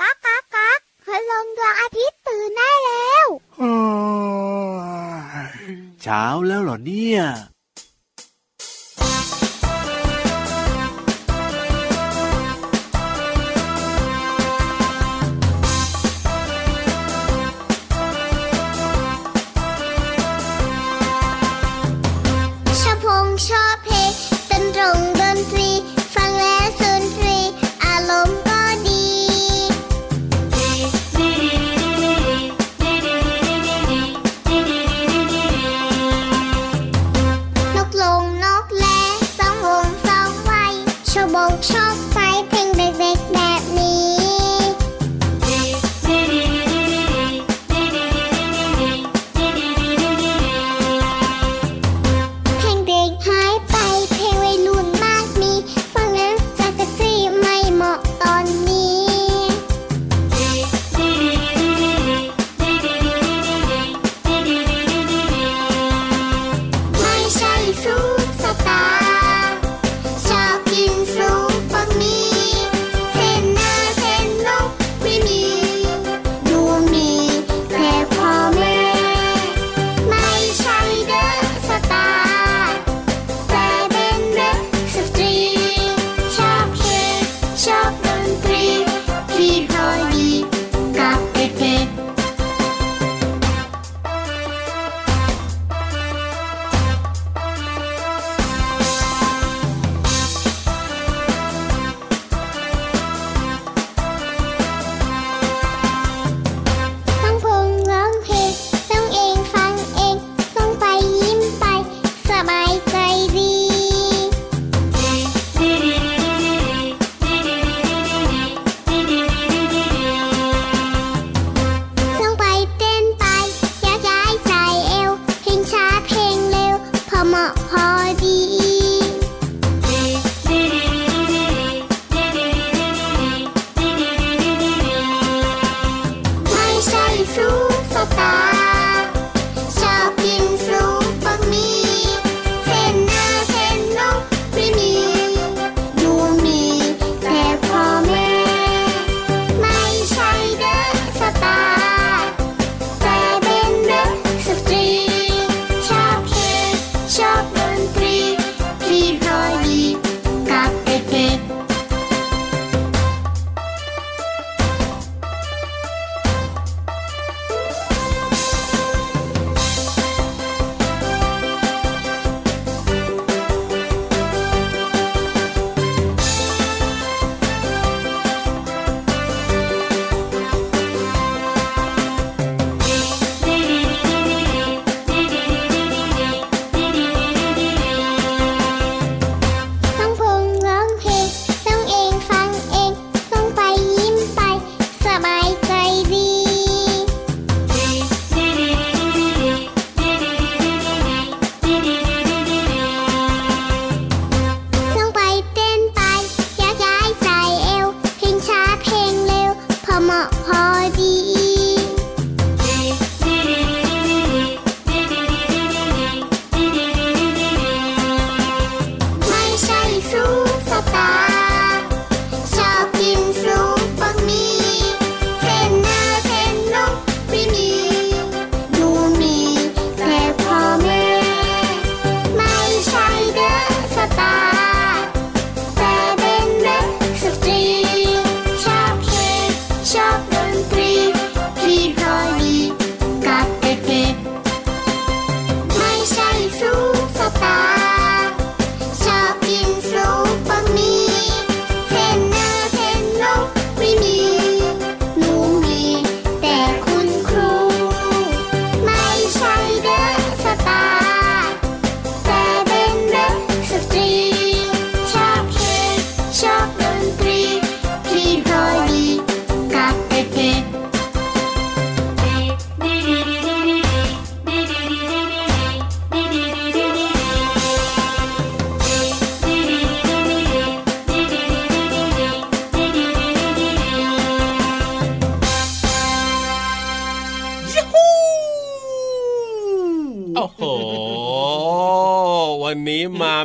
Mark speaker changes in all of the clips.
Speaker 1: ก๊ากก๊ากก๊ากคืลงดวงอาทิตย์ตื่นได้แล้ว
Speaker 2: เช้าแล้วเหรอเนี่ย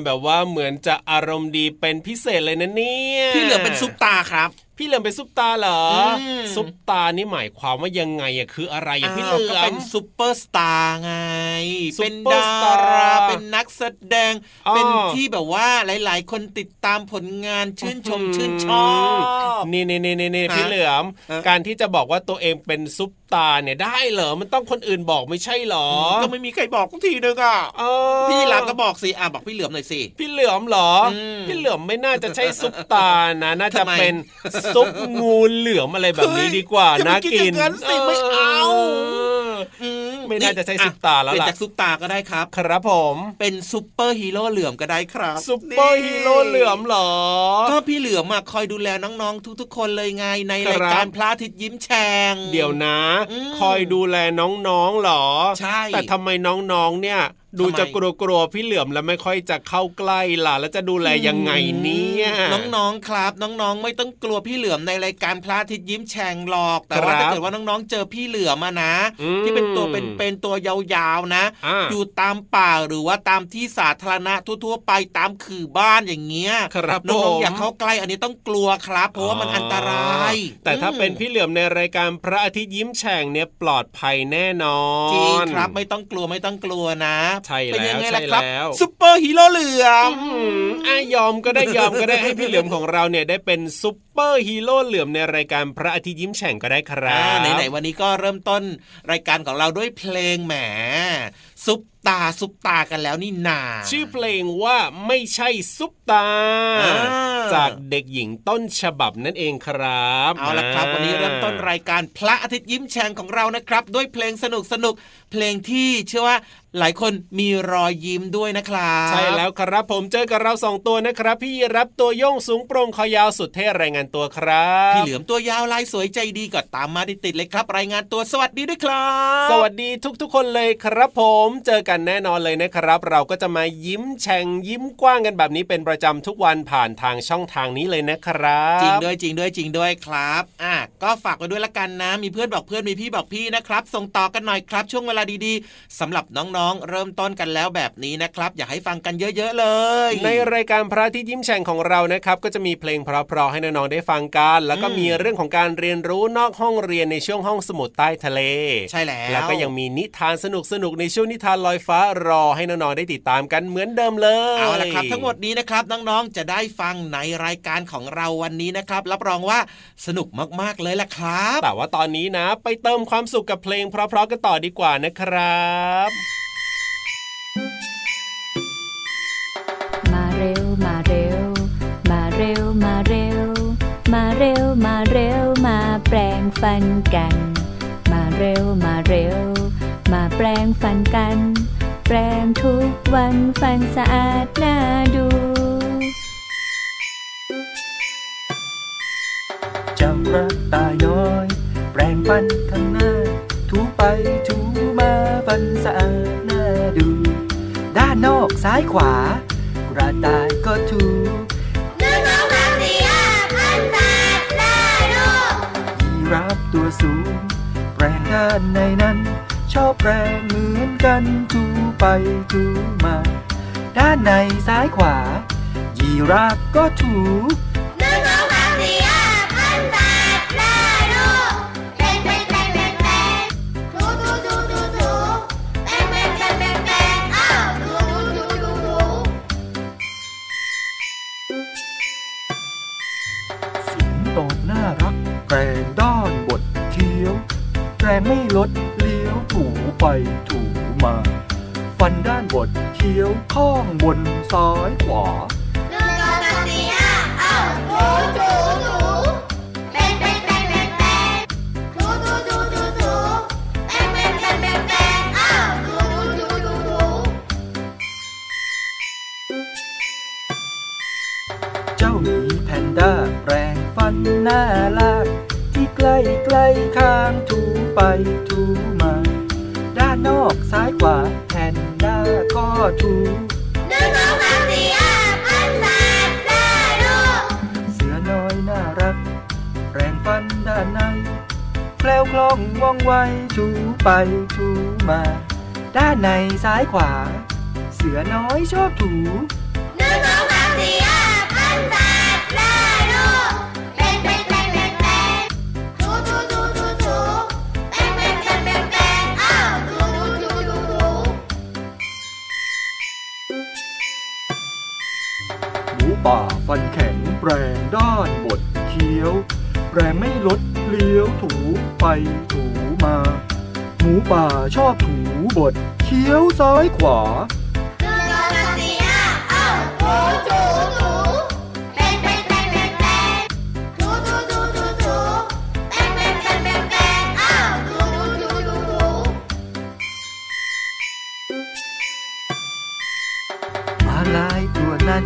Speaker 3: แบบว่าเหมือนจะอารมณ์ดีเป็นพิเศษเลยนะเนี่ย
Speaker 4: พี่เหลือเป็นซุปตาครับ
Speaker 3: พี่เหลือมเป็นซุปตาเหรออ
Speaker 4: ม
Speaker 3: ซุปตานี่หมายความว่ายังไงอะคืออะไรอะพี่เหลื
Speaker 4: ก็
Speaker 3: อ
Speaker 4: เป็
Speaker 3: ม
Speaker 4: นซูเปอร์สตาร์ไง
Speaker 3: ซุ
Speaker 4: เป็น
Speaker 3: ปเปอร์
Speaker 4: ดา
Speaker 3: สตาร์
Speaker 4: ราเป็นนักแสดง
Speaker 3: อ๋อ
Speaker 4: เป็นที่แบบว่าหลาย ๆ คนติดตามผลงานชื่นชมชื่นชอบ
Speaker 3: นี่นี่นี่นี่
Speaker 4: ฮะ
Speaker 3: พี่เหลือม
Speaker 4: ฮะ
Speaker 3: การที่จะบอกว่าตัวเองเป็นซุปตาเนี่ยได้เหรอมันต้องคนอื่นบอกไม่ใช่เหรอ
Speaker 4: ก็ไม่มีใครบอกทุกทีนึงอะ
Speaker 3: เออ
Speaker 4: พี่หลามก็บอกสิอะบอกพี่เหลือมหน่อยสิ
Speaker 3: พี่เหลือมเหรออ
Speaker 4: ม
Speaker 3: พี่เหลือมไม่น่าจะใช่ซุปตานะน่าจะ
Speaker 4: ทำไม
Speaker 3: เป็นซุปงูเหลือมอะไรแบบนี้ดีกว่า
Speaker 4: อย่า
Speaker 3: นะ
Speaker 4: ไปคิด
Speaker 3: กิน
Speaker 4: อย่างนั้นสิไม่เอา
Speaker 3: เออไม่น่าจะใช่ซุปตาแล้วล่ะ
Speaker 4: เป็นจากซุปตาก็ได้ครับ
Speaker 3: ครับผม
Speaker 4: เป็นซุปเปอร์ฮีโร่เหลือมก็ได้ครับ
Speaker 3: ซุปเปอร์ฮีโร่เหลือมเหรอ
Speaker 4: ก็พี่เหลือมอะคอยดูแลน้องๆ ทุกๆ คนเลยไงใน
Speaker 3: ครับ
Speaker 4: รายการพระอาทิตย์ยิ้มแฉ่ง
Speaker 3: เดี๋ยวนะ
Speaker 4: อืม
Speaker 3: คอยดูแลน้องๆเหรอ
Speaker 4: ใช่
Speaker 3: แต่ทำไมน้องๆเนี่ยดู
Speaker 4: ทำไม
Speaker 3: จะกลัวๆพี่เหลือมแล้วไม่ค่อยจะเข้าใกล้ล่ะ แล้วจะดูแลยังไงเนี่ย
Speaker 4: น้องๆครับ น้องๆ ไม่ต้องกลัวพี่เหลือมในรายการพระอาทิตย์ยิ้มแฉ่งหรอก แต่ว่า
Speaker 3: ครับ
Speaker 4: ถ้าเกิดว่าน้องๆ เจอพี่เหลือมอะนะ
Speaker 3: อืม
Speaker 4: ที่เป็นตัวเป็นๆตัวยาวๆนะ
Speaker 3: อ่า
Speaker 4: อยู่ตามป่าหรือว่าตามที่สาธารณะทั่วๆไปตามขื่อบ้านอย่างเงี้ย
Speaker 3: ครับ
Speaker 4: น้อง
Speaker 3: ผม
Speaker 4: ๆอย่าเข้าใกล้อันนี้ต้องกลัวครับ เพราะว่ามันอันตราย
Speaker 3: แต่ถ้า
Speaker 4: อืม
Speaker 3: เป็นพี่เหลือมในรายการพระอาทิตย์ยิ้มแฉ่งเนี่ยปลอดภัยแน่นอน
Speaker 4: จริงครับไม่ต้องกลัวไม่ต้องกลัวนะ
Speaker 3: ใช่
Speaker 4: เป็นยังไง
Speaker 3: แล้ว
Speaker 4: ล่ะครับ
Speaker 3: ใช่แล้ว
Speaker 4: ซุปเปอร์ฮีโร่เหลือม
Speaker 3: อืมอะยอมก็ได้ยอมก็ได้ให้พี่เหลือมของเราเนี่ยได้เป็นซุปเปอร์ฮีโร่เหลือมในรายการพระอาทิตย์ยิ้มแฉ่งก็ได้ครั
Speaker 4: อ่า
Speaker 3: บ
Speaker 4: ไหนๆวันนี้ก็เริ่มต้นรายการของเราด้วยเพลงแหม ซุปตาซุปตากันแล้วนี่นา
Speaker 3: ชื่อเพลงว่าไม่ใช่ซุปตา
Speaker 4: อ่า
Speaker 3: จากเด็กหญิงต้นฉบับนั่นเองครับ
Speaker 4: เอาละครับ วันนี้เริ่มต้นรายการพระอาทิตย์ยิ้มแฉ่งของเรานะครับ ด้วยเพลงสนุกสนุกๆเพลงที่เชื่อว่าหลายคนมีรอยยิ้มด้วยนะครับ
Speaker 3: ใช่แล้วครับผมเจอกับเราสองตัวนะครับ พี่รับตัวโยงสูงโปร่งคอยาวสุดเท่รายงานตัวครับ
Speaker 4: พี่เหลือมตัวยาวลายสวยใจดีก็ตามมาติดๆเลยครับ รายงานตัวสวัสดีด้วยครับ
Speaker 3: สวัสดีทุกๆ คนเลยครับผมเจอกันแน่นอนเลยนะครับ เราก็จะมายิ้มแฉ่งยิ้มกว้างกันแบบนี้เป็นประจำทุกวันผ่านทางช่องทางนี้เลยนะครับ
Speaker 4: จริงด้วยจริงด้วยจริงด้วยครับอะก็ฝากไว้ด้วยละกันนะ มีเพื่อนบอกเพื่อนมีพี่บอกพี่นะครับ ส่งต่อกันหน่อยครับ ช่วงเวลาดีๆสำหรับน้องๆ เริ่มต้นกันแล้วแบบนี้นะครับ อยากให้ฟังกันเยอะๆเลย
Speaker 3: ในรายการพระอาที่ยิ้มแฉ่งของเรานะครับ ก็จะมีเพลงเพราะๆให้น้องๆได้ฟังกัน แล้วก็
Speaker 4: อืม
Speaker 3: มีเรื่องของการเรียนรู้นอกห้องเรียนในช่วงห้องสมุดใต้ทะเล
Speaker 4: ใช่แล้ว
Speaker 3: แล้วก็ยังมีนิทานสนุกๆในช่วงนิทานลอยฟ้ารอให้น้องๆได้ติดตามกันเหมือนเดิมเลย
Speaker 4: เอาละครับ ทั้งหมดนี้นะครับน้องๆจะได้ฟังในรายการของเราวันนี้นะครับ รับรองว่าสนุกมากๆเลยล่ะครับ
Speaker 3: แต่ว่าตอนนี้นะ ไปเติมความสุขกับเพลงเพราะๆกันต่อดีกว่านะครับ
Speaker 5: มาเร็วมาเร็ว มาเร็วมาเร็ว มาเร็วมาเร็วมาแปลงฟันกัน มาเร็วมาเร็ว มาแปลงฟันกัน แปลงทุกวันฟันสะอาดน่าดู
Speaker 6: เจ้ากระต่ายน้อย แปรงฟันข้างหน้า ถูไปถูมาฟันสะอาดน่าดู ด้านนอกซ้ายขวา กระต่ายก็ถู
Speaker 1: หนึ่งสองสามสี่ห้าพันแปดได้ลูก
Speaker 6: ยีราฟตัวสูง แปรงด้านในนั้น ชอบแปรงเหมือนกันถูไปถูมา ด้านในซ้ายขวา ยีราฟก็ถู
Speaker 1: หนึ่งสองสามสี่ห้าพันแปดได้ลูกแปงแปงแปงแปงแปงถูถูถูถูถูแปงแปงแปงแปงแปงอ้าวถูถูถูถูถู
Speaker 6: สิงโตน่ารักแปรงด้านบดเคี้ยวแปรงไม่ลดเลี้ยวถู ไปถูมาฟันด้านบดเคี้ยวข้องบนซ้ายขวา
Speaker 1: หนึ่งสองสามสี่ห้าอ้าวถูถูถูแปงแปงแปงแปงแปงถูถูถูถูถูแปงแปงแปงแปงแปงอ้าวถูถูถูถูถู
Speaker 6: เจ้าหมีแพนด้าแรงฟันหน้าลากที่ใกล้ใกล้ข้างถูไปถูมาานนอกซ้ายขวาแพนด้าก็ถู
Speaker 1: หนึ่งสองสามสี่ห้าพันแปดได้ลูก
Speaker 6: เสือน้อยน่ารัก แปรงฟันด้านในแคล้วคล่องว่องไวถูไปถูมา ด้านในซ้ายขวา เสือน้อยชอบถู
Speaker 1: ป่า
Speaker 6: ฟันแข็งแปลงด้านบดเคี้ยว แปลงไม่ลดเลี้ยวถูไปถูมา หมูป่าชอบถูบดเคี้ยวซ้ายขวา
Speaker 1: หนึ่งสองสามสี่ห้าเอ้าถูถูถูเป็นเป็นเป็นเป็นถูถูถูถูเป็นเป็นเป็นเป็นเอ้าถูถูถูถู
Speaker 6: มาลายตัวนั้น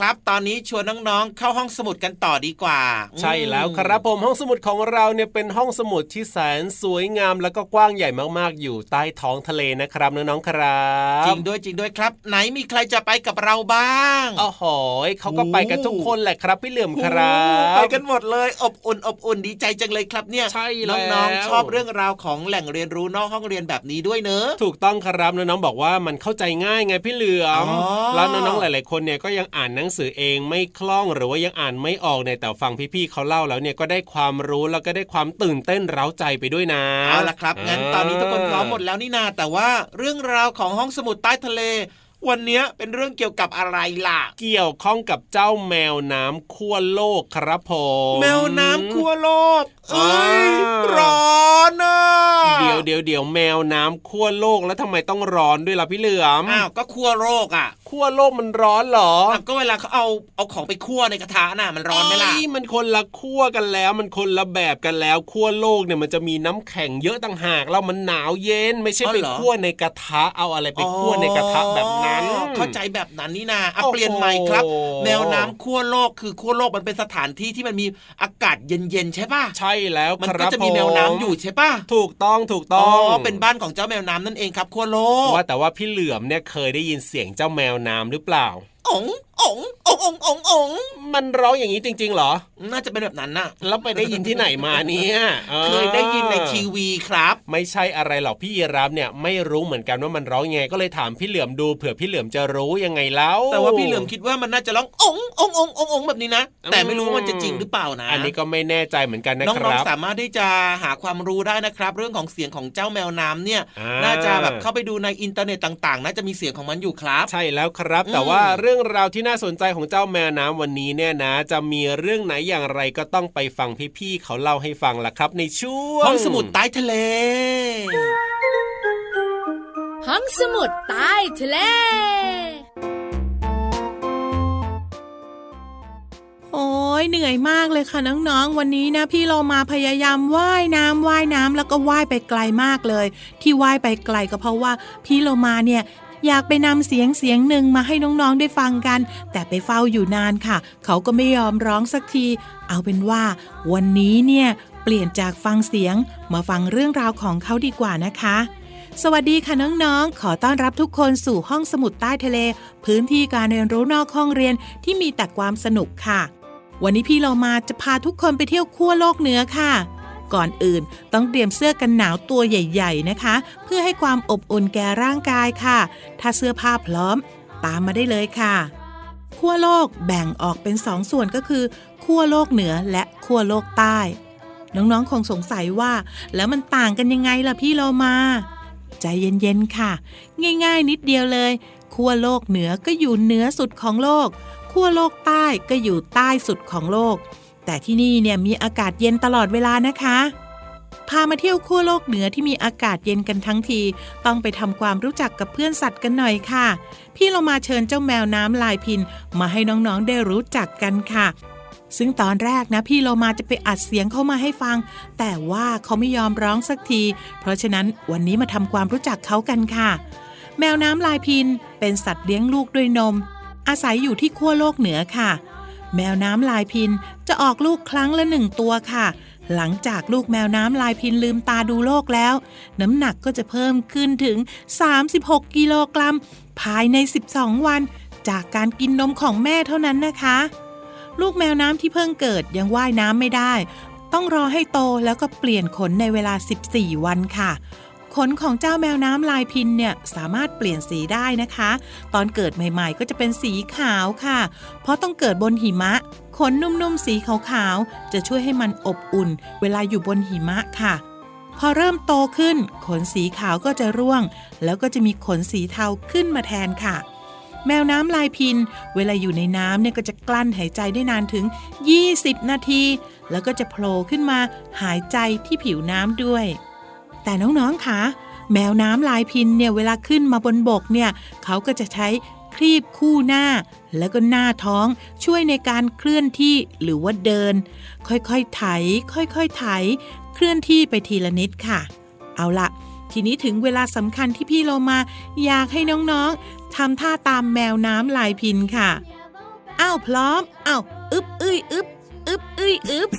Speaker 4: ครับ ตอนนี้ชวนน้องๆ เข้าห้องสมุดกันต่อดีกว่า
Speaker 3: ใช่แล้วครับผมห้องสมุดของเราเนี่ยเป็นห้องสมุดที่แสนสวยงามแล้วก็กว้างใหญ่มากๆ อยู่ใต้ท้องทะเลนะครับน้องๆครับ
Speaker 4: จริงด้วยจริงด้วยครับ ไหนมีใครจะไปกับเราบ้าง
Speaker 3: โอ้โหเขาก็ไปกันทุกคนแหละครับพี่เหลื่อมครับ
Speaker 4: ไปกันหมดเลยอบอุ่นอบอุ่นดีใจจังเลยครับเนี่ย
Speaker 3: ใช่แล้ว
Speaker 4: น้องๆชอบเรื่องราวของแหล่งเรียนรู้นอกห้องเรียนแบบนี้ด้วยเนอะ
Speaker 3: ถูกต้องครับน้องๆบอกว่ามันเข้าใจง่ายไงพี่เหลือม
Speaker 4: อ๋อ
Speaker 3: แล้วน้องๆหลาย ๆคนเนี่ยก็ยังอ่านหนังงสือเองไม่คล่องหรือว่ายังอ่านไม่ออกเนี่ยแต่ฟังพี่ๆเขาเล่าแล้วเนี่ยก็ได้ความรู้แล้วก็ได้ความตื่นเต้นเร้าใจไปด้วยนะ
Speaker 4: เอาล่ะครับงั้นตอนนี้ทุกคนพร้อมหมดแล้วนี่นาแต่ว่าเรื่องราวของห้องสมุดใต้ทะเล วันเนี้ยเป็นเรื่องเกี่ยวกับอะไรล่ะ
Speaker 3: เกี่ยวข้องกับเจ้าแมวน้ำขั้วโลกครับผม
Speaker 4: แมวน้ำขั้วโลกเอ้ย
Speaker 3: อ่า
Speaker 4: ร้อนอะ
Speaker 3: เดี๋ยวเดี๋ยวเดี๋ยวแมวน้ำขั้วโลกแล้วทำไมต้องร้อนด้วยล่ะพี่เหลือม
Speaker 4: อ้าวก็ขั้วโลกอะ
Speaker 3: ขั้วโลกมันร้อนเหรอ
Speaker 4: อ้าวก็เวลาเขาเอาเอาของไปคั่วในกระทะน่ะมันร้อนไหมล่ะ
Speaker 3: เยมันคนละขั้วกันแล้ว มันคนละแบบกันแล้วขั้วโลกเนี่ยมันจะมีน้ำแข็งเยอะต่างหากแล้วมันหนาวเย็นไม่ใช่
Speaker 4: อ๋อ
Speaker 3: ไป
Speaker 4: เหรอ
Speaker 3: คั่วในกระทะเอาอะไรไปคั่วในกระทะแบบนั้น
Speaker 4: อ๋อเข้าใจแบบนั้นนี่นาอะ
Speaker 3: โอ้โห
Speaker 4: เปลี่ยนใหม่ครับแมวน้ำขั้วโลกคือขั้วโลกมันเป็นสถานที่ที่มันมีอากาศเย็นๆใช่ป่ะ
Speaker 3: ใช่แล้ว
Speaker 4: มัน
Speaker 3: ค
Speaker 4: ก็
Speaker 3: รับ
Speaker 4: จะมีแมวน้ำอยู่ใช่ป่ะ
Speaker 3: ถูกต้องถูก
Speaker 4: อ๋
Speaker 3: ต้
Speaker 4: อ
Speaker 3: อง
Speaker 4: เป็นบ้านของเจ้าแมวน้ำนั่นเองครับขั้วโลก
Speaker 3: ว่าแต่ว่าพี่เหลือมเนี่ยเคยได้ยินเสียงเจ้าแมวน้ำหรือเปล่า
Speaker 4: อ๋องอ๋องอ๋องอ๋องอ๋องอ๋อง
Speaker 3: มันร้องอย่างนี้จริง ๆ เหรอ
Speaker 4: น่าจะเป็นแบบนั้นน่ะ
Speaker 3: แล้วไปได้ยินที่ไหนมาเนี่ยออ
Speaker 4: เคยได้ยินในทีวีครับ
Speaker 3: ไม่ใช่อะไรหรอกพี่ยีรับเนี่ยไม่รู้เหมือนกันว่ามันร้องยังไงก็เลยถามพี่เหลือมดูเผื่อพี่เหลือมจะรู้ยังไงแล้ว
Speaker 4: แต่ว่าพี่เหลือมคิดว่ามันน่าจะร้องอ๋องอ๋องอ๋องอ๋องอ๋องแบบนี้นะ
Speaker 3: อืม
Speaker 4: แต่ไม่รู้ว่ามันจะจริงหรือเปล่านะ
Speaker 3: อันนี้ก็ไม่แน่ใจเหมือนกันนะ
Speaker 4: น้
Speaker 3: ค
Speaker 4: อง
Speaker 3: รับ
Speaker 4: ๆสามารถที่จะหาความรู้ได้นะครับ เรื่องของเสียงของเจ้าแมวน้ำเนี่ย
Speaker 3: อ่า
Speaker 4: น่าจะแบบเข้าไปดูในอินเทอร์เน็ตต่าง ๆ น่าจะมีเสียงของมันอยู่ครับ
Speaker 3: ใช่แล้วครับ
Speaker 4: อืม
Speaker 3: แต่ว่าเรื่องราวที่น่าสนใจของเจ้าแมวน้ำวันนี้เนี่ยนะ จะมีเรื่องไหนอย่างไรก็ต้องไปฟังพี่ๆเขาเล่าให้ฟังล่ะครับ ในช่วง
Speaker 4: ห้องสมุดใต้ทะเล
Speaker 7: ห้องสมุดใต้ทะเล
Speaker 8: โอ้ยเหนื่อยมากเลยค่ะน้องๆ วันนี้นะพี่เรามาพยายามว่ายน้ำว่ายน้ำแล้วก็ว่ายไปไกลมากเลย ที่ว่ายไปไกลก็เพราะว่าพี่เรามาเนี่ย อยากไปนำเสียงเสียงหนึ่งมาให้น้องๆได้ฟังกัน แต่ไปเฝ้าอยู่นานค่ะ เขาก็ไม่ยอมร้องสักที เอาเป็นว่า วันนี้เนี่ยเปลี่ยนจากฟังเสียงมาฟังเรื่องราวของเขาดีกว่านะคะ สวัสดีค่ะน้องๆ ขอต้อนรับทุกคนสู่ห้องสมุดใต้ทะเล พื้นที่การเรียนรู้นอกห้องเรียนที่มีแต่ความสนุกค่ะ วันนี้พี่เรามาจะพาทุกคนไปเที่ยวขั้วโลกเหนือค่ะ ก่อนอื่น ต้องเตรียมเสื้อกันหนาวตัวใหญ่ ๆ นะคะ เพื่อให้ความอบอุ่นแก่ร่างกายค่ะ ถ้าเสื้อผ้าพร้อม ตามมาได้เลยค่ะขั้วโลกแบ่งออกเป็นสองส่วนก็คือขั้วโลกเหนือและขั้วโลกใต้ น้องๆคงสงสัยว่า แล้วมันต่างกันยังไงล่ะพี่เรามา ใจเย็นๆค่ะ ง่าย ๆ นิดเดียวเลยขั้วโลกเหนือก็อยู่เหนือสุดของโลกขั้วโลกใต้ก็อยู่ใต้สุดของโลก แต่ที่นี่เนี่ยมีอากาศเย็นตลอดเวลานะคะ พามาเที่ยวขั้วโลกเหนือที่มีอากาศเย็นกันทั้งที ต้องไปทำความรู้จักกับเพื่อนสัตว์กันหน่อยค่ะ พี่เรามาเชิญเจ้าแมวน้ำลายพิน มาให้น้องๆได้รู้จักกันค่ะ ซึ่งตอนแรกนะพี่เรามาจะไปอัดเสียงเข้ามาให้ฟัง แต่ว่าเขาไม่ยอมร้องสักที เพราะฉะนั้นวันนี้มาทำความรู้จักเขากันค่ะ แมวน้ำลายพินเป็นสัตว์เลี้ยงลูกด้วยนม อาศัยอยู่ที่ขั้วโลกเหนือค่ะ แมวน้ำลายพินจะออกลูกครั้งละหนึ่งตัวค่ะ หลังจากลูกแมวน้ำลายพินลืมตาดูโลกแล้ว น้ำหนักก็จะเพิ่มขึ้นถึง 36 กิโลกรัม ภายใน 12 วัน จากการกินนมของแม่เท่านั้นนะคะ ลูกแมวน้ำที่เพิ่งเกิดยังว่ายน้ำไม่ได้ ต้องรอให้โตแล้วก็เปลี่ยนขนในเวลา 14 วันค่ะ ขนของเจ้าแมวน้ำลายพินเนี่ยสามารถเปลี่ยนสีได้นะคะ ตอนเกิดใหม่ๆ ก็จะเป็นสีขาวค่ะ เพราะต้องเกิดบนหิมะ ขนนุ่มๆสีขาวๆจะช่วยให้มันอบอุ่น เวลาอยู่บนหิมะค่ะ พอเริ่มโตขึ้น ขนสีขาวก็จะร่วง แล้วก็จะมีขนสีเทาขึ้นมาแทนค่ะแมวน้ำลายพิน เวลาอยู่ในน้ำเนี่ยก็จะกลั้นหายใจได้นานถึง 20 นาที แล้วก็จะโผล่ขึ้นมาหายใจที่ผิวน้ำด้วย แต่น้องๆคะแมวน้ำลายพินเนี่ยเวลาขึ้นมาบนบกเนี่ยเขาก็จะใช้ครีบคู่หน้า แล้วก็หน้าท้องช่วยในการเคลื่อนที่หรือว่าเดิน ค่อยๆไถ ค่อยๆไถ เคลื่อนที่ไปทีละนิดค่ะ เอาละทีนี้ถึงเวลาสำคัญที่พี่โลมา อยากให้น้องๆทำท่าตามแมวน้ำลายพินค่ะอ้าวพร้อมอ้าวอึบอึยอึบอึบอึยอึบ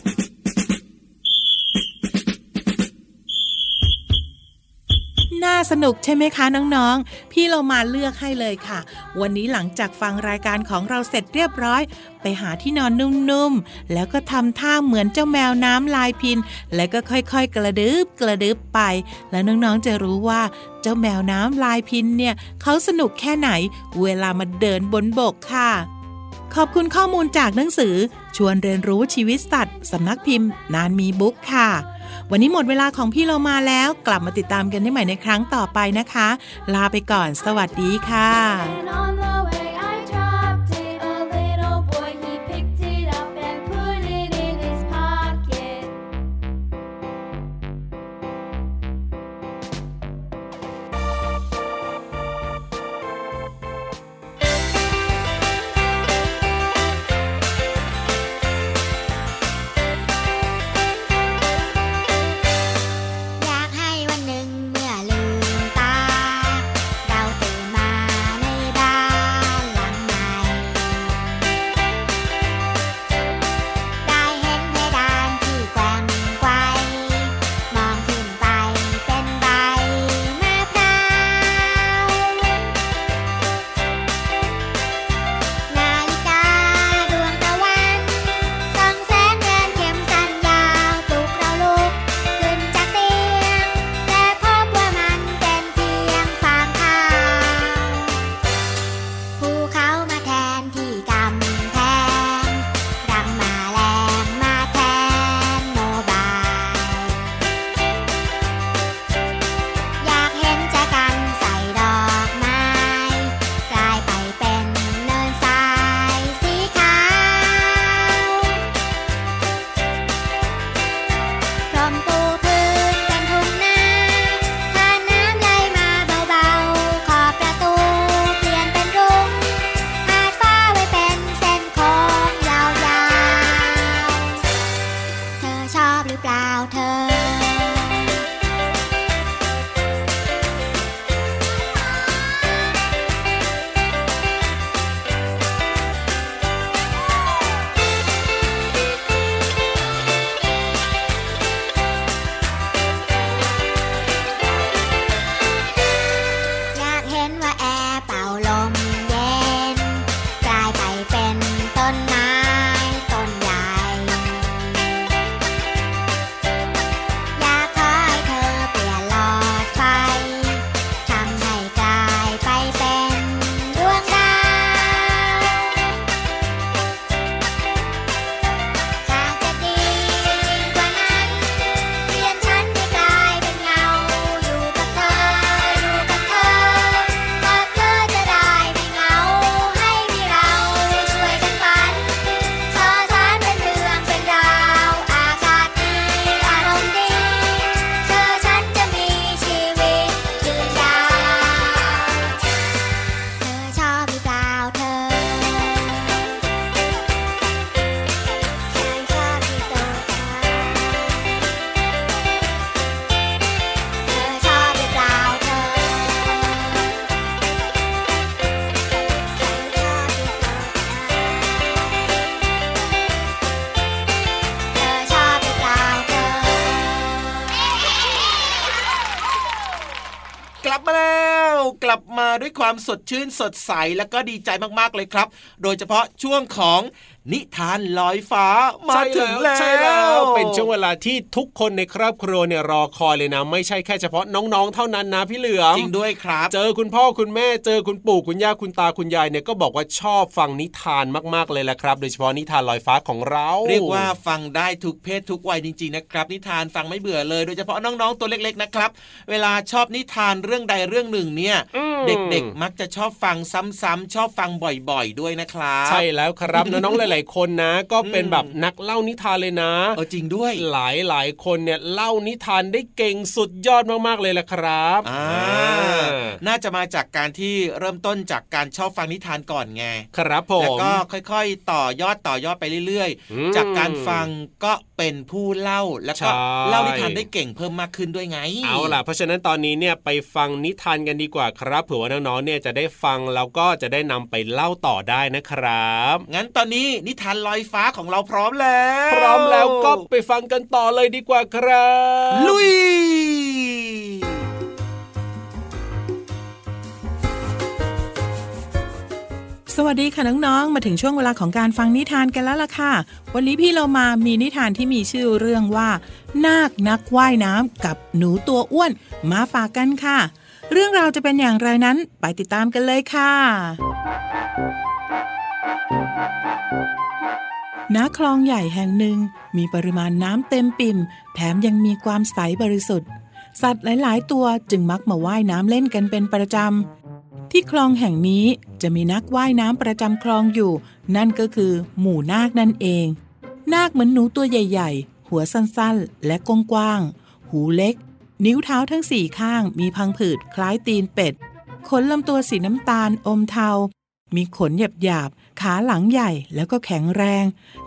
Speaker 8: น่าสนุกใช่ไหมคะน้องๆ พี่เรามาเลือกให้เลยค่ะ วันนี้หลังจากฟังรายการของเราเสร็จเรียบร้อย ไปหาที่นอนนุ่มๆ แล้วก็ทำท่าเหมือนเจ้าแมวน้ำลายพิน แล้วก็ค่อยๆ กระดึบกระดึบไป แล้วน้องๆ จะรู้ว่าเจ้าแมวน้ำลายพินเนี่ยเขาสนุกแค่ไหน เวลามาเดินบนบกค่ะขอบคุณข้อมูลจากหนังสือ ชวนเรียนรู้ชีวิตสัตว์ สำนักพิมพ์ นานมีบุ๊กค่ะ วันนี้หมดเวลาของพี่เรามาแล้ว กลับมาติดตามกันได้ใหม่ในครั้งต่อไปนะคะ ลาไปก่อน สวัสดีค่ะ
Speaker 4: สดชื่นสดใสแล้วก็ดีใจมากๆเลยครับ โดยเฉพาะช่วงของ นิทานลอยฟ้ามาถึงแล้ว
Speaker 3: ใช่แล้วเป็นช่วงเวลาที่ทุกคนในครอบครัวเนี่ยรอคอยเลยนะ ไม่ใช่แค่เฉพาะน้องๆ เท่านั้นนะพี่เหลือม
Speaker 4: จริงด้วยครับ
Speaker 3: เจอคุณพ่อคุณแม่เจอคุณปู่คุณย่าคุณตาคุณยายเนี่ยก็บอกว่าชอบฟังนิทานมากๆเลยแหละครับ โดยเฉพาะนิทานลอยฟ้าของเรา
Speaker 4: เรียกว่าฟังได้ทุกเพศทุกวัยจริงๆนะครับ นิทานฟังไม่เบื่อเลย โดยเฉพาะน้องๆตัวเล็กๆนะครับ เวลาชอบนิทานเรื่องใดเรื่องหนึ่งเนี่ย
Speaker 3: อืม
Speaker 4: เด็กๆ มักจะชอบฟังซ้ำๆชอบฟังบ่อย ๆ ด้วยนะครับ
Speaker 3: ใช่แล้วครับน้องๆหลายๆ คนนะ ก็เป็น
Speaker 4: อืม
Speaker 3: แบบนักเล่านิทานเลยนะ
Speaker 4: เออจริงด้วย
Speaker 3: หลายหลายๆคนเนี่ยเล่านิทานได้เก่งสุดยอดมากๆเลยแหละครับ
Speaker 4: อ่า
Speaker 3: อ่า
Speaker 4: น่าจะมาจากการที่เริ่มต้นจากการชอบฟังนิทานก่อนไง
Speaker 3: ครับผม
Speaker 4: แล้วก็ค่อย ๆ ต่อยอดต่อยอดไปเรื่อย
Speaker 3: อืม
Speaker 4: ๆจากการฟังก็เป็นผู้เล่าแล้วก็
Speaker 3: ใช่
Speaker 4: เล่านิทานได้เก่งเพิ่มมากขึ้นด้วยไง
Speaker 3: เอาล่ะ เพราะฉะนั้นตอนนี้เนี่ยไปฟังนิทานกันดีกว่าครับเผื่อว่าน้องๆเนี่ยจะได้ฟังแล้วก็จะได้นำไปเล่าต่อได้นะครับ
Speaker 4: งั้นตอนนี้นิทานลอยฟ้าของเราพร้อมแล้ว
Speaker 3: พร้อมแล้วก็ไปฟังกันต่อเลยดีกว่าครับ
Speaker 4: ลุย
Speaker 8: สวัสดีค่ะน้องๆ มาถึงช่วงเวลาของการฟังนิทานกันแล้วล่ะค่ะ วันนี้พี่เรามามีนิทานที่มีชื่อเรื่องว่า นาคนักว่ายน้ำกับหนูตัวอ้วนมาฝากกันค่ะ เรื่องราวจะเป็นอย่างไรนั้นไปติดตามกันเลยค่ะ ณคลองใหญ่แห่งหนึ่งมีปริมาณน้ำเต็มปิ่ม แถมยังมีความใสบริสุทธิ์ สัตว์หลาย ๆ ตัวจึงมักมาว่ายน้ำเล่นกันเป็นประจำ ที่คลองแห่งนี้จะมีนักว่ายน้ำประจำคลองอยู่ นั่นก็คือ หมู่นาคนั่นเอง นาคเหมือนหนูตัวใหญ่ ๆ หัวสั้น ๆ และกว้างๆ หูเล็ก นิ้วเท้าทั้งสี่ข้างมีพังผืดคล้ายตีนเป็ด ขนลำตัวสีน้ำตาลอมเทา มีขนหยาบๆ ขาหลังใหญ่แล้วก็แข็งแรง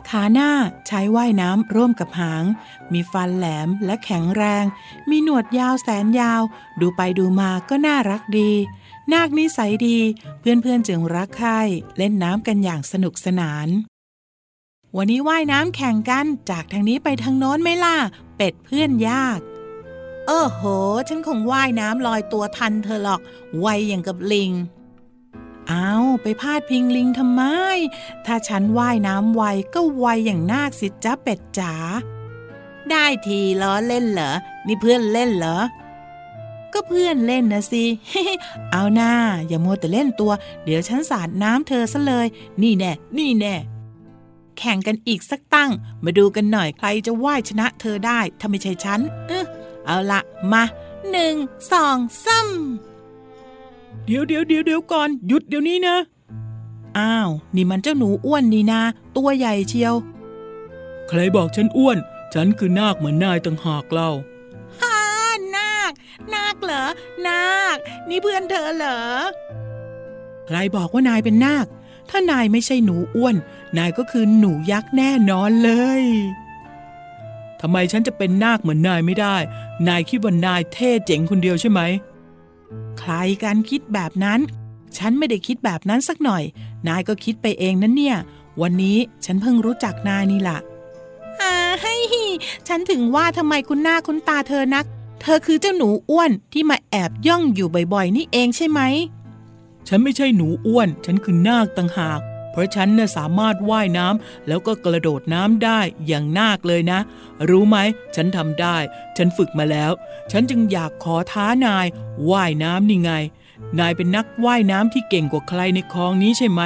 Speaker 8: ขาหน้าใช้ว่ายน้ำร่วมกับหาง มีฟันแหลมและแข็งแรง มีหนวดยาวแสนยาว ดูไปดูมาก็น่ารักดี นาคนิสัยดี เพื่อนๆจึงรักใคร่เล่นน้ำกันอย่างสนุกสนาน วันนี้ว่ายน้ำแข่งกันจากทางนี้ไปทางโน้นไหม่ล่ะ เป็ดเพื่อนยากเออโห ฉันคงว่ายน้ำลอยตัวทันเธอหรอก ไวอย่างกับลิง เอาไปพาดพิงลิงทำไม ถ้าฉันว่ายน้ำไวก็ไวอย่างนาคสิจ้าเป็ดจ๋า ได้ทีล้อเล่นเหรอ นี่เพื่อนเล่นเหรอ ก็เพื่อนเล่นนะสิ เอาหน้า อย่ามัวแต่เล่นตัว เดี๋ยวฉันสาดน้ำเธอซะเลย นี่แน่ นี่แน่ แข่งกันอีกสักตั้ง มาดูกันหน่อยใครจะว่ายชนะเธอได้ ถ้าไม่ใช่ฉัน เออเอาละมาหนึ่งสองสาม เดี๋ยวเดี๋ยวเดี๋ยวเดี๋ยวก่อน หยุดเดี๋ยวนี้นะ อ้าว นี่มันเจ้าหนูอ้วนนี่นา ตัวใหญ่เชียว ใครบอกฉันอ้วน ฉันคือนาคเหมือนนายต่างหากเล่าฮ่านาค นาคเหรอ นาค นี่เพื่อนเธอเหรอ ใครบอกว่านายเป็นนาค ถ้านายไม่ใช่หนูอ้วน นายก็คือหนูยักษ์แน่นอนเลยทำไมฉันจะเป็นนาคเหมือนนายไม่ได้ นายคิดว่านายเท่เจ๋งคนเดียวใช่ไหม ใครกันคิดแบบนั้น ฉันไม่ได้คิดแบบนั้นสักหน่อย นายก็คิดไปเองนั่นเนี่ย วันนี้ฉันเพิ่งรู้จักนายนี่ล่ะอาให้ฉันถึงว่าทำไมคุณหน้าคุณตาเธอนัก เธอคือเจ้าหนูอ้วนที่มาแอบย่องอยู่บ่อยๆ นี่เองใช่ไหม ฉันไม่ใช่หนูอ้วน ฉันคือนาคต่างหาก เพราะฉันน่ะสามารถว่ายน้ำแล้วก็กระโดดน้ำได้อย่างนาคเลยนะ รู้ไหม ฉันทำได้ ฉันฝึกมาแล้ว ฉันจึงอยากขอท้านายว่ายน้ำนี่ไง นายเป็นนักว่ายน้ำที่เก่งกว่าใครในคลองนี้ใช่ไหม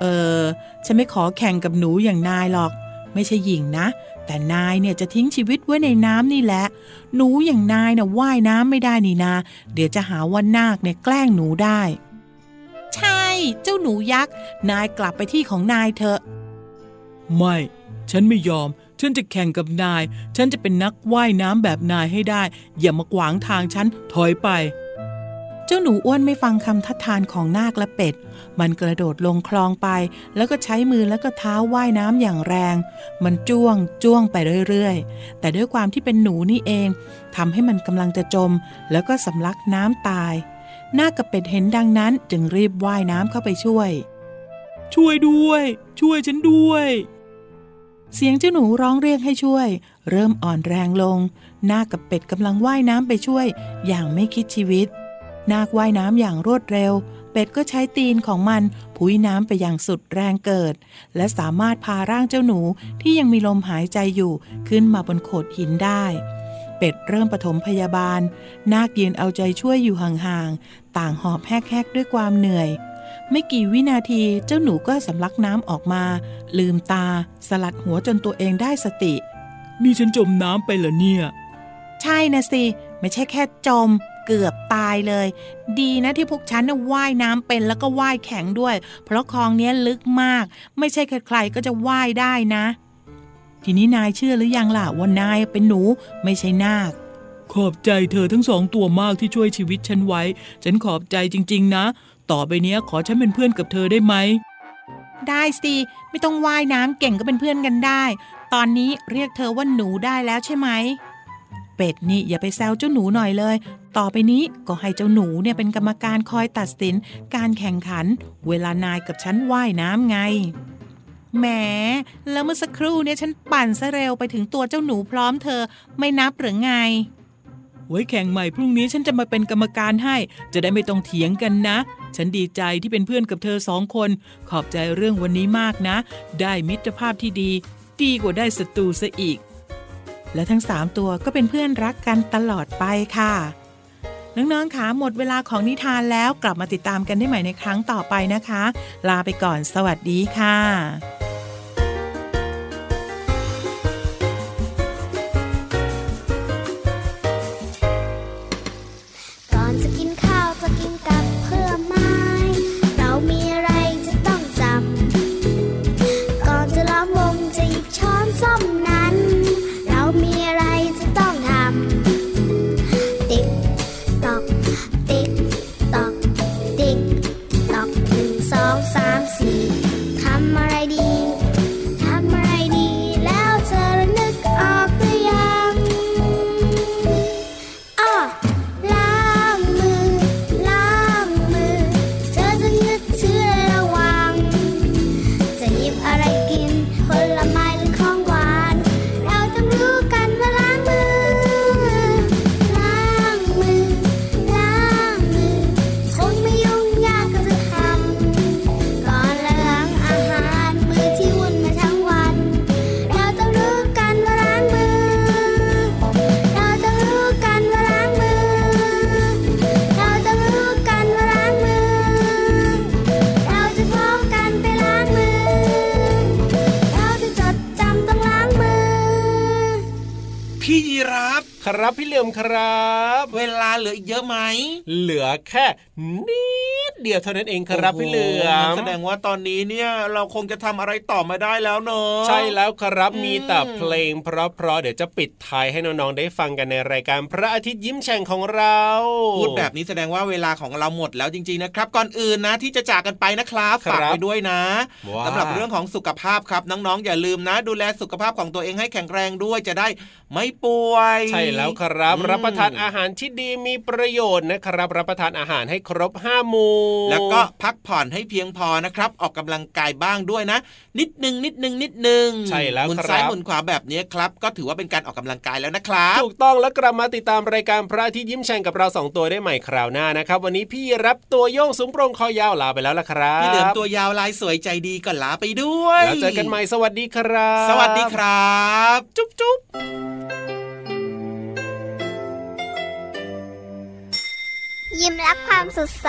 Speaker 8: เออ ฉันไม่ขอแข่งกับหนูอย่างนายหรอก ไม่ใช่หญิงนะ แต่นายเนี่ยจะทิ้งชีวิตไว้ในน้ำนี่แหละ หนูอย่างนายน่ะว่ายน้ำไม่ได้นี่นา เดี๋ยวจะหาว่านาคเนี่ยแกล้งหนูได้ ใช่ เจ้าหนูยักษ์ นายกลับไปที่ของนายเถอะ ไม่ ฉันไม่ยอม ฉันจะแข่งกับนาย ฉันจะเป็นนักว่ายน้ำแบบนายให้ได้ อย่ามาขวางทางฉัน ถอยไป เจ้าหนูอ้วนไม่ฟังคำทัดทานของนาคและเป็ด มันกระโดดลงคลองไป แล้วก็ใช้มือแล้วก็เท้าว่ายน้ำอย่างแรง มันจ้วงจ้วงไปเรื่อยๆ แต่ด้วยความที่เป็นหนูนี่เองทำให้มันกำลังจะจม แล้วก็สำลักน้ำตาย นาคกับเป็ดเห็นดังนั้นจึงรีบว่ายน้ำเข้าไปช่วย ช่วยด้วย ช่วยฉันด้วย เสียงเจ้าหนูร้องเรียกให้ช่วย เริ่มอ่อนแรงลงนาคกับเป็ดกำลังว่ายน้ำไปช่วย อย่างไม่คิดชีวิต นาคว่ายน้ำอย่างรวดเร็ว เป็ดก็ใช้ตีนของมันพุ้ยน้ำไปอย่างสุดแรงเกิด และสามารถพาร่างเจ้าหนูที่ยังมีลมหายใจอยู่ขึ้นมาบนโขดหินได้ เป็ดเริ่มปฐมพยาบาล นาคยืนเอาใจช่วยอยู่ห่างๆ ต่างหอบแหกๆ ด้วยความเหนื่อย ไม่กี่วินาทีเจ้าหนูก็สำลักน้ำออกมา ลืมตา สลัดหัวจนตัวเองได้สติ
Speaker 6: นี่ฉันจมน้ำไปเหรอเนี่ย
Speaker 8: ใช่นะสิ ไม่ใช่แค่จม เกือบตายเลย ดีนะที่พวกฉันน่ะว่ายน้ำเป็นแล้วก็ว่ายแข็งด้วย เพราะคลองเนี้ยลึกมาก ไม่ใช่ใครๆก็จะว่ายได้นะ ทีนี้นายเชื่อหรือยังล่ะว่านายเป็นหนูไม่ใช่นาค
Speaker 6: ขอบใจเธอทั้งสองตัวมากที่ช่วยชีวิตฉันไว้ ฉันขอบใจจริง ๆ นะ ต่อไปเนี้ยขอฉันเป็นเพื่อนกับเธอได้ไหม
Speaker 8: ได้สิไม่ต้องว่ายน้ำเก่งก็เป็นเพื่อนกันได้ ตอนนี้เรียกเธอว่าหนูได้แล้วใช่ไหม เป็ดนี่อย่าไปแซวเจ้าหนูหน่อยเลย ต่อไปนี้ก็ให้เจ้าหนูเนี่ยเป็นกรรมการคอยตัดสิน การแข่งขัน เวลานายกับฉันว่ายน้ำไง แหมแล้วเมื่อสักครู่เนี่ยฉันปั่นซะเร็วไปถึงตัวเจ้าหนูพร้อมเธอไม่นับหรือไง
Speaker 6: ไว้แข่งใหม่พรุ่งนี้ฉันจะมาเป็นกรรมการให้ จะได้ไม่ต้องเถียงกันนะ ฉันดีใจที่เป็นเพื่อนกับเธอสองคน ขอบใจเรื่องวันนี้มากนะ ได้มิตรภาพที่ดี ดีกว่าได้ศัตรูซะอีก
Speaker 8: และทั้งสามตัวก็เป็นเพื่อนรักกันตลอดไปค่ะ น้องๆคะหมดเวลาของนิทานแล้วกลับมาติดตามกันได้ใหม่ในครั้งต่อไปนะคะ ลาไปก่อนสวัสดีค่ะ
Speaker 9: ครั
Speaker 4: บ
Speaker 3: พี่เหลือมครับ
Speaker 4: เวลาเหลืออีกเยอะไหม
Speaker 3: เหลือแค่นิด เดียวเท่านั้นเองครับพี่เหลือ
Speaker 4: โโงั้น
Speaker 3: ม
Speaker 4: แสดงว่าตอนนี้เนี่ยเราคงจะทำอะไรต่อม่ได้แล้วเนอะ
Speaker 3: ใช่แล้วครับ
Speaker 4: มี
Speaker 3: แต่เพลง เพราะๆเดี๋ยวจะปิดท้ายให้น้องๆได้ฟังกันในรายการพระอาทิตย์ยิ้มแฉ่งของเรา
Speaker 4: พูดแบบนี้แสดงว่าเวลาของเราหมดแล้วจริงๆนะครับ ก่อนอื่นนะที่จะจากกันไปนะครับฝากไปด้วยนะ
Speaker 3: ว้า
Speaker 4: สำหรับเรื่องของสุขภาพครับน้องๆ อย่าลืมนะ ดูแลสุขภาพของตัวเองให้แข็งแรงด้วยจะได้ไม่ป่วย
Speaker 3: ใช่แล้วครับ รับประทานอาหารที่ดีมีประโยชน์นะครับ รับประทานอาหารให้ครบห้าหมู่
Speaker 4: แล้วก็พักผ่อนให้เพียงพอนะครับ ออกกำลังกายบ้างด้วยนะ นิดนึงนิดนึงนิดนึง
Speaker 3: ใช่แล้ว
Speaker 4: หมุน
Speaker 3: ครับ
Speaker 4: ซ้ายหมุนขวาแบบนี้ครับ ก็ถือว่าเป็นการออกกำลังกายแล้วนะครับ
Speaker 3: ถูกต้องแล้วกลับมาติดตามรายการพระอาทิตย์ยิ้มแฉ่งกับเราสองตัวได้ใหม่คราวหน้านะครับ วันนี้พี่รับตัวโยงสูงโปร่งคอยาวลาไปแล้วละครับ
Speaker 4: พี่เหลือมตัวยาวลายสวยใจดีก็ลาไปด้วย
Speaker 3: แล้วเจอกันใหม่สวัสดีครับ
Speaker 4: สวัสดีครับ
Speaker 3: จุ๊บจุ๊บ
Speaker 9: ยิ้มรับความสดใส